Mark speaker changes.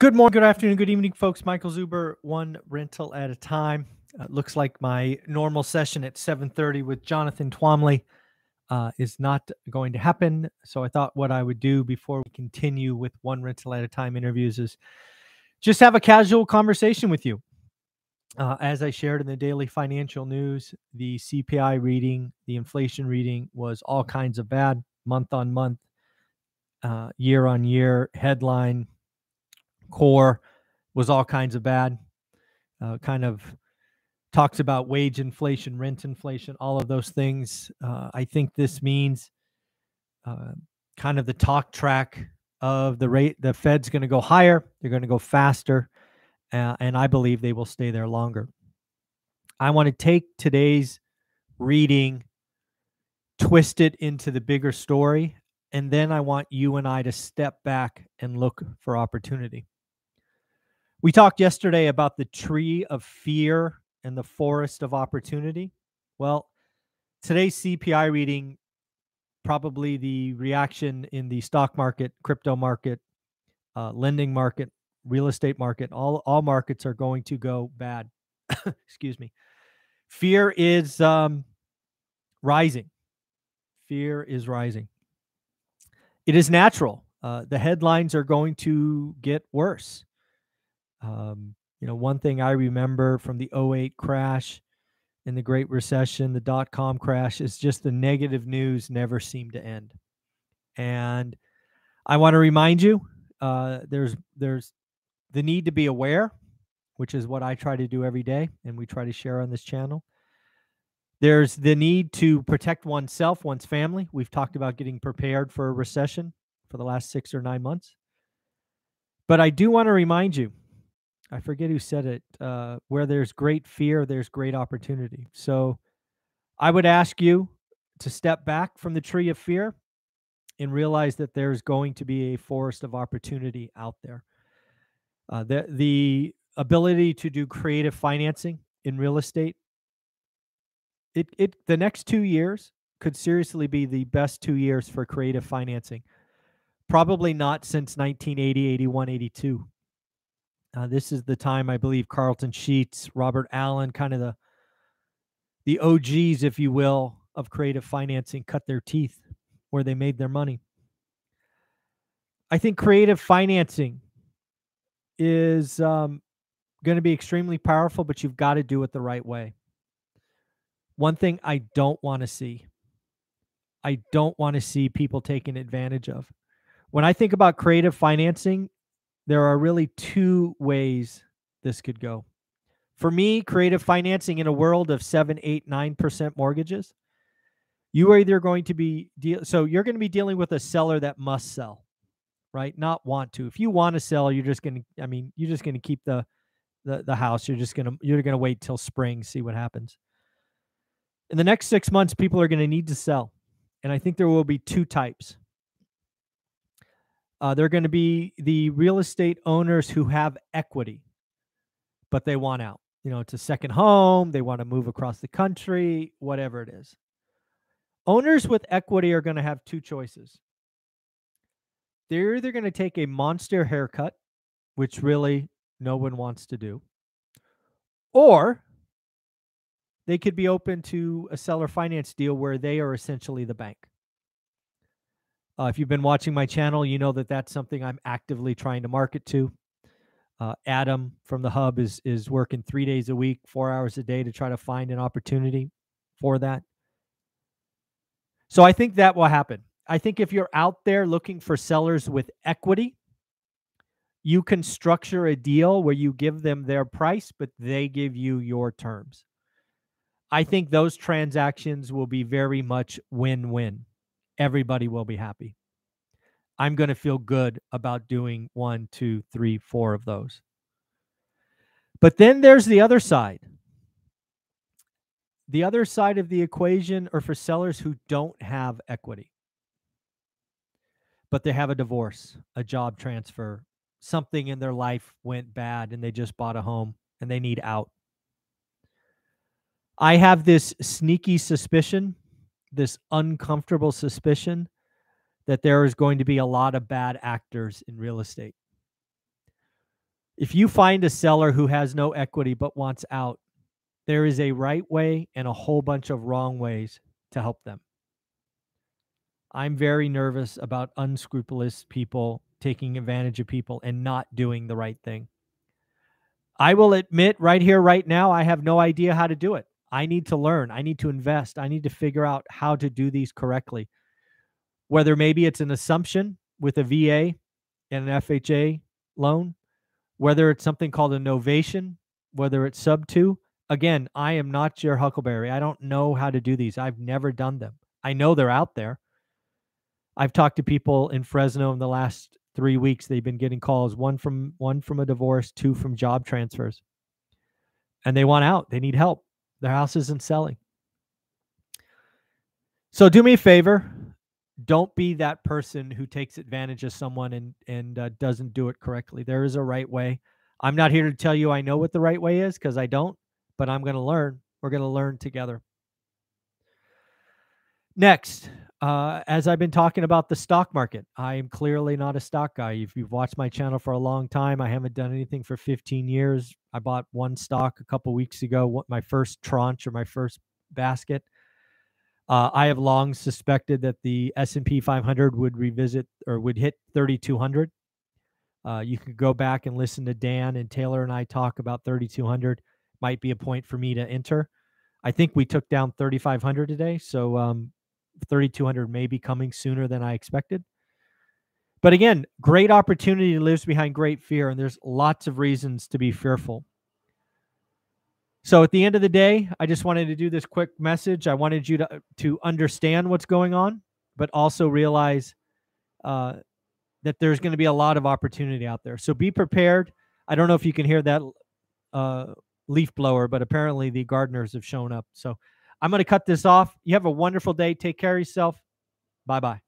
Speaker 1: Good morning, good afternoon, good evening, folks. Michael Zuber, one rental at a time. Uh, looks like my normal session at 7:30 with Jonathan Twombly uh, is not going to happen. So I thought what I would do before we continue with one rental at a time interviews is just have a casual conversation with you. Uh, as I shared in the daily financial news, the CPI reading, the inflation reading was all kinds of bad, month on month, uh, year on year, headline core was all kinds of bad. Uh, kind of talks about wage inflation, rent inflation, all of those things. Uh, I think this means uh, kind of the talk track of the rate. The Fed's going to go higher. They're going to go faster, uh, and I believe they will stay there longer. I want to take today's reading, twist it into the bigger story, and then I want you and I to step back and look for opportunity. We talked yesterday about the tree of fear and the forest of opportunity. Well, today's CPI reading, probably the reaction in the stock market, crypto market, uh, lending market, real estate market, all, all markets are going to go bad. Excuse me. Fear is um, rising. Fear is rising. It is natural. Uh, the headlines are going to get worse. Um, you know, one thing I remember from the 08 crash and the Great Recession, the dot com crash, is just the negative news never seemed to end. And I want to remind you, uh, there's there's the need to be aware, which is what I try to do every day, and we try to share on this channel. There's the need to protect oneself, one's family. We've talked about getting prepared for a recession for the last six or nine months. But I do want to remind you I forget who said it. Uh, where there's great fear, there's great opportunity. So I would ask you to step back from the tree of fear and realize that there's going to be a forest of opportunity out there. Uh, the the ability to do creative financing in real estate. It it the next two years could seriously be the best two years for creative financing. Probably not since 1980, 81, 82. Uh, this is the time I believe Carleton Sheets, Robert Allen, kind of the the OGs, if you will, of creative financing, cut their teeth where they made their money. I think creative financing is um, going to be extremely powerful, but you've got to do it the right way. One thing I don't want to see, I don't want to see people taken advantage of. When I think about creative financing, there are really two ways this could go. For me, creative financing in a world of seven, eight, nine percent mortgages, you are either going to be deal so you're going to be dealing with a seller that must sell, right? Not want to. If you want to sell, you're just going to. I mean, you're just going to keep the the the house. You're just going to you're going to wait till spring, see what happens. In the next six months, people are going to need to sell, and I think there will be two types. Uh, they're going to be the real estate owners who have equity, but they want out. You know, it's a second home. They want to move across the country, whatever it is. Owners with equity are going to have two choices. They're either going to take a monster haircut, which really no one wants to do, or they could be open to a seller finance deal where they are essentially the bank. Uh, if you've been watching my channel, you know that that's something I'm actively trying to market to. Uh, Adam from the hub is is working three days a week, four hours a day to try to find an opportunity for that. So I think that will happen. I think if you're out there looking for sellers with equity, you can structure a deal where you give them their price, but they give you your terms. I think those transactions will be very much win win everybody will be happy. I'm going to feel good about doing one, two, three, four of those. But then there's the other side. The other side of the equation are for sellers who don't have equity, but they have a divorce, a job transfer, something in their life went bad and they just bought a home and they need out. I have this sneaky suspicion this uncomfortable suspicion that there is going to be a lot of bad actors in real estate. If you find a seller who has no equity but wants out, there is a right way and a whole bunch of wrong ways to help them. I'm very nervous about unscrupulous people taking advantage of people and not doing the right thing. I will admit right here, right now, I have no idea how to do it. I need to learn. I need to invest. I need to figure out how to do these correctly. Whether maybe it's an assumption with a VA and an FHA loan, whether it's something called a novation, whether it's sub two. Again, I am not your Huckleberry. I don't know how to do these. I've never done them. I know they're out there. I've talked to people in Fresno in the last three weeks. They've been getting calls, one from one from a divorce, two from job transfers. And they want out. They need help. Their house isn't selling. So do me a favor. Don't be that person who takes advantage of someone and and uh, doesn't do it correctly. There is a right way. I'm not here to tell you I know what the right way is because I don't, but I'm going to learn. We're going to learn together. Next, uh, as I've been talking about the stock market, I am clearly not a stock guy. If you've watched my channel for a long time, I haven't done anything for 15 years. I bought one stock a couple weeks ago, my first tranche or my first basket. Uh, I have long suspected that the S&P 500 would revisit or would hit 3,200. Uh, you could go back and listen to Dan and Taylor and I talk about 3,200. Might be a point for me to enter. I think we took down 3,500 today, so um, 3,200 may be coming sooner than I expected. But again, great opportunity lives behind great fear, and there's lots of reasons to be fearful. So at the end of the day, I just wanted to do this quick message. I wanted you to to understand what's going on, but also realize uh, that there's going to be a lot of opportunity out there. So be prepared. I don't know if you can hear that uh, leaf blower, but apparently the gardeners have shown up. So I'm going to cut this off. You have a wonderful day. Take care of yourself. Bye bye.